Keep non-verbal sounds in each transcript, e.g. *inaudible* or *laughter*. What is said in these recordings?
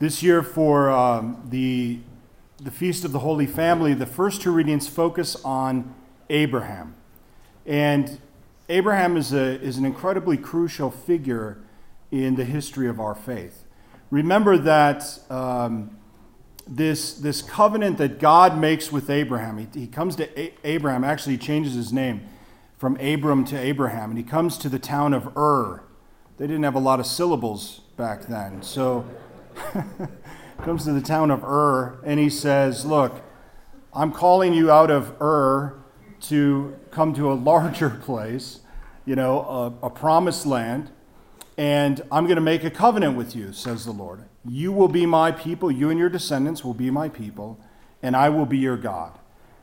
This year, for um, the, the Feast of the Holy Family, the first two readings focus on Abraham. And Abraham is, a, is an incredibly crucial figure in the history of our faith. Remember that um, this, this covenant that God makes with Abraham, he, he comes to a- Abraham, actually, he changes his name from Abram to Abraham, and he comes to the town of Ur. They didn't have a lot of syllables back then. So, *laughs* comes to the town of Ur, and he says, Look, I'm calling you out of Ur to come to a *laughs* larger place, you know, a, a promised land, and I'm going to make a covenant with you, says the Lord. You will be my people, you and your descendants will be my people, and I will be your God.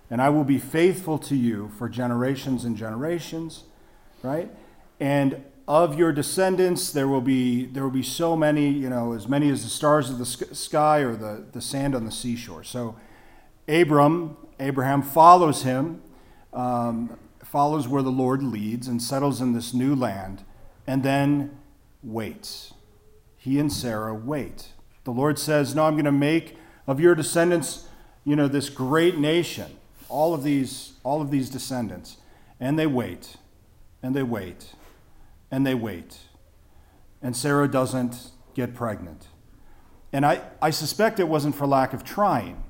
And I will be faithful to you for generations and generations, right? And of your descendants, there will be there will be so many, you know, as many as the stars of the sky or the, the sand on the seashore. So Abram, Abraham follows him, um, follows where the Lord leads, and settles in this new land, and then waits. He and Sarah wait. The Lord says, No, I'm going to make of your descendants, you know, this great nation, all of these, all of these descendants. And they wait, and they wait, and they wait. And Sarah doesn't get pregnant. And I, I suspect it wasn't for lack of trying,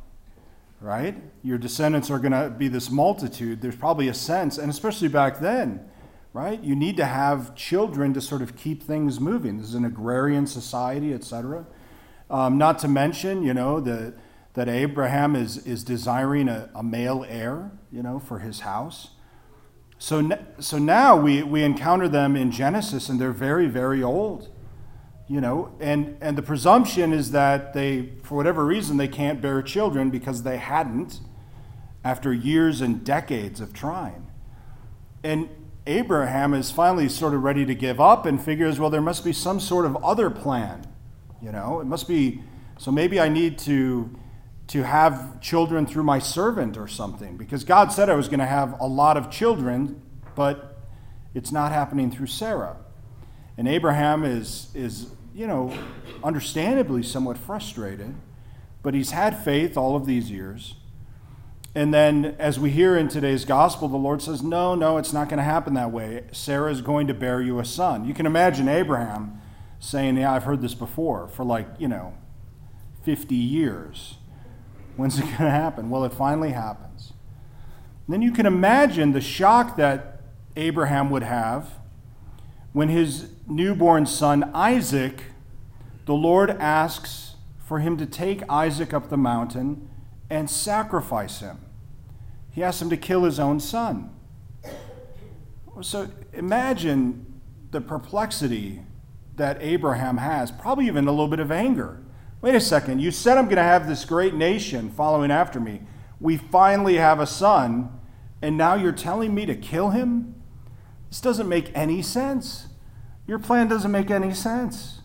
right? Your descendants are going to be this multitude. There's probably a sense, and especially back then, right? You need to have children to sort of keep things moving. This is an agrarian society, etc. Um, not to mention, you know, the, that Abraham is, is desiring a, a male heir, you know, for his house. So, so now we, we encounter them in Genesis, and they're very, very old. You know, and, and the presumption is that they, for whatever reason, they can't bear children because they hadn't after years and decades of trying. And Abraham is finally sort of ready to give up and figures, well, there must be some sort of other plan. You know, it must be, so maybe I need to, to have children through my servant or something, because God said I was going to have a lot of children, but it's not happening through Sarah. And Abraham is, is you know, understandably somewhat frustrated, but he's had faith all of these years. And then, as we hear in today's gospel, the Lord says, No, no, it's not going to happen that way. Sarah is going to bear you a son. You can imagine Abraham saying, Yeah, I've heard this before for like, you know, 50 years. When's it *laughs* going to happen? Well, it finally happens. And then you can imagine the shock that Abraham would have when his newborn son, Isaac, the Lord asks for him to take Isaac up the mountain and sacrifice him. He asks him to kill his own son. So imagine the perplexity that Abraham has, probably even a little bit of anger. Wait a second, you said I'm going to have this great nation following after me. We finally have a son, and now you're telling me to kill him? This doesn't make any sense. Your plan doesn't make any sense.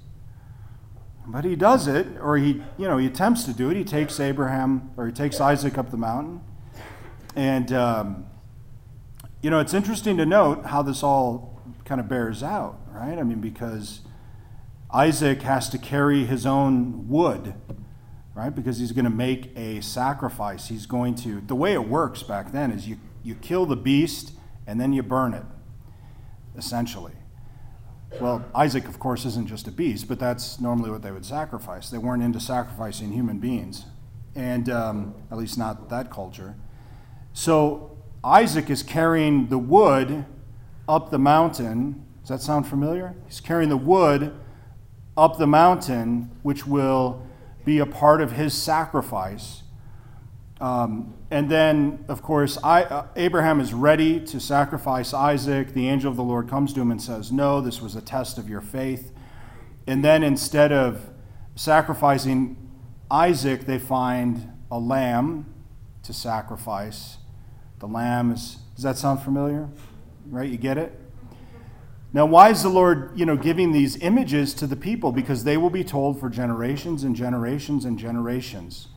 But he does it, or he, you know, he attempts to do it. He takes Abraham, or he takes Isaac up the mountain. And, um, you know, it's interesting to note how this all kind of bears out, right? I mean, because Isaac has to carry his own wood, right? Because he's going to make a sacrifice. He's going to, the way it works back then is you, you kill the beast and then you burn it, essentially. Well, Isaac, of course, isn't just a beast, but that's normally what they would sacrifice. They weren't into sacrificing human beings, and um, at least not that culture. So Isaac is carrying the wood up the mountain. Does that sound familiar? He's carrying the wood up the mountain, which will be a part of his sacrifice. Um, and then, of course, I, uh, Abraham is ready to sacrifice Isaac. The angel of the Lord comes to him and says, No, this was a test of your faith. And then, instead of sacrificing Isaac, they find a lamb to sacrifice. The lamb is, does that sound familiar? Right? You get it? Now, why is the Lord, you know, giving these images to the people? Because they will be told for generations and generations and generations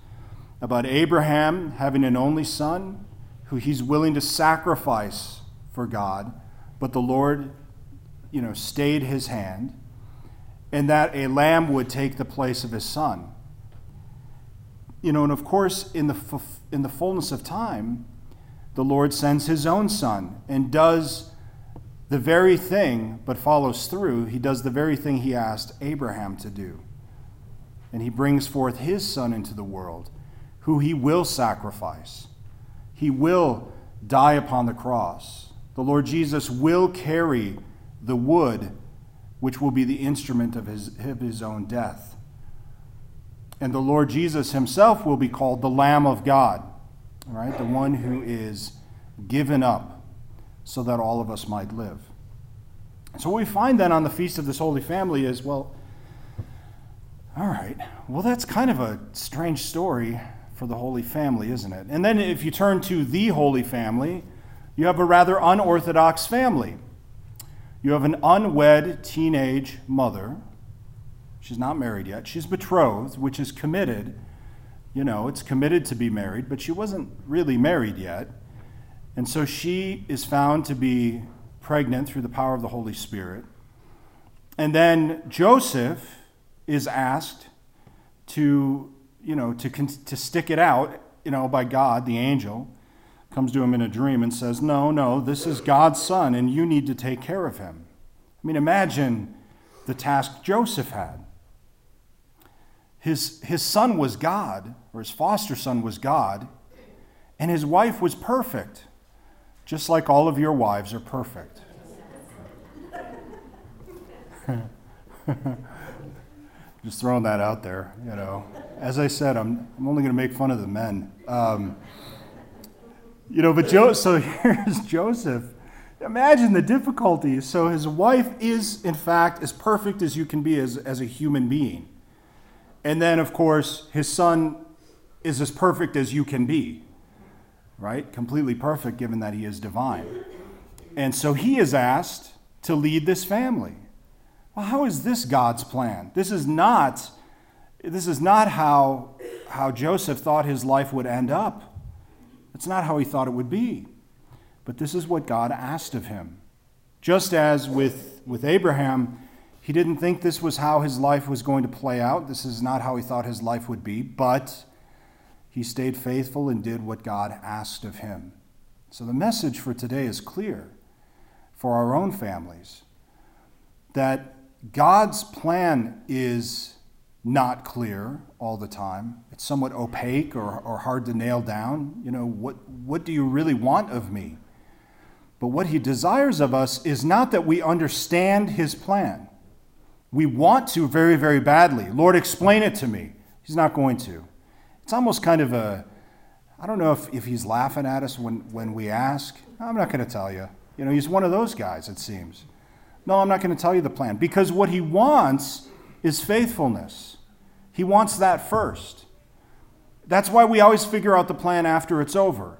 about Abraham having an only son who he's willing to sacrifice for God, but the Lord, you know, stayed his hand, and that a lamb would take the place of his son. you know, and of course, in the, in the fullness of time, the Lord sends his own son and does the very thing, but follows through. He does the very thing he asked Abraham to do. And he brings forth his son into the world, who he will sacrifice. He will die upon the cross. The Lord Jesus will carry the wood, which will be the instrument of his, of his own death. And the Lord Jesus himself will be called the Lamb of God, right? The one who is given up so that all of us might live. So, what we find then on the Feast of this Holy Family is well, all right, well, that's kind of a strange story for the Holy Family, isn't it? And then if you turn to the Holy Family, you have a rather unorthodox family. You have an unwed teenage mother. She's not married yet. She's betrothed, which is committed. You know, it's committed to be married, but she wasn't really married yet. And so she is found to be pregnant through the power of the Holy Spirit. And then Joseph is asked to, you know, to, to stick it out, you know, by God, the angel, comes to him in a dream and says, No, no, this is God's son, and you need to take care of him. I mean, imagine the task Joseph had. His, his son was God, or his foster son was God, and his wife was perfect just like all of your wives are perfect. *laughs* just throwing that out there, you know. As I said, I'm, I'm only going to make fun of the men. Um, you know, but jo- so *laughs* here's Joseph. Imagine the difficulties. So his wife is, in fact, as perfect as you can be as, as a human being. And then, of course, his son is as perfect as you can be right? Completely perfect given that he is divine. And so he is asked to lead this family. Well, how is this God's plan? This is not this is not how how Joseph thought his life would end up. It's not how he thought it would be. But this is what God asked of him. Just as with, with Abraham, he didn't think this was how his life was going to play out. This is not how he thought his life would be, but he stayed faithful and did what God asked of him. So the message for today is clear for our own families that God's plan is not clear all the time. It's somewhat opaque or, or hard to nail down. You know, what, what do you really want of me? But what he desires of us is not that we understand his plan. We want to very, very badly. Lord, explain it to me. He's not going to. It's almost kind of a, I don't know if, if he's laughing at us when, when we ask. I'm not going to tell you. You know, he's one of those guys, it seems. No, I'm not going to tell you the plan because what he wants is faithfulness. He wants that first. That's why we always figure out the plan after it's over.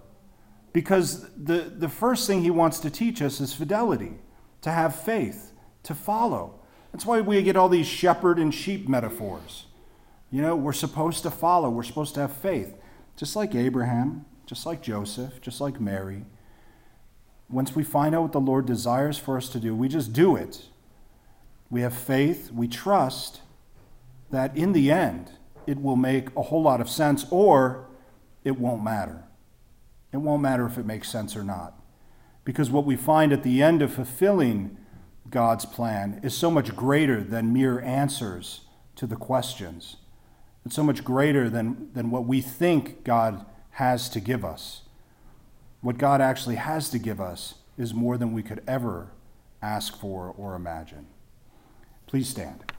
Because the, the first thing he wants to teach us is fidelity, to have faith, to follow. That's why we get all these shepherd and sheep metaphors. You know, we're supposed to follow, we're supposed to have faith. Just like Abraham, just like Joseph, just like Mary. Once we find out what the Lord desires for us to do, we just do it. We have faith, we trust that in the end it will make a whole lot of sense or it won't matter. It won't matter if it makes sense or not. Because what we find at the end of fulfilling God's plan is so much greater than mere answers to the questions. It's so much greater than, than what we think God has to give us. What God actually has to give us is more than we could ever ask for or imagine. Please stand.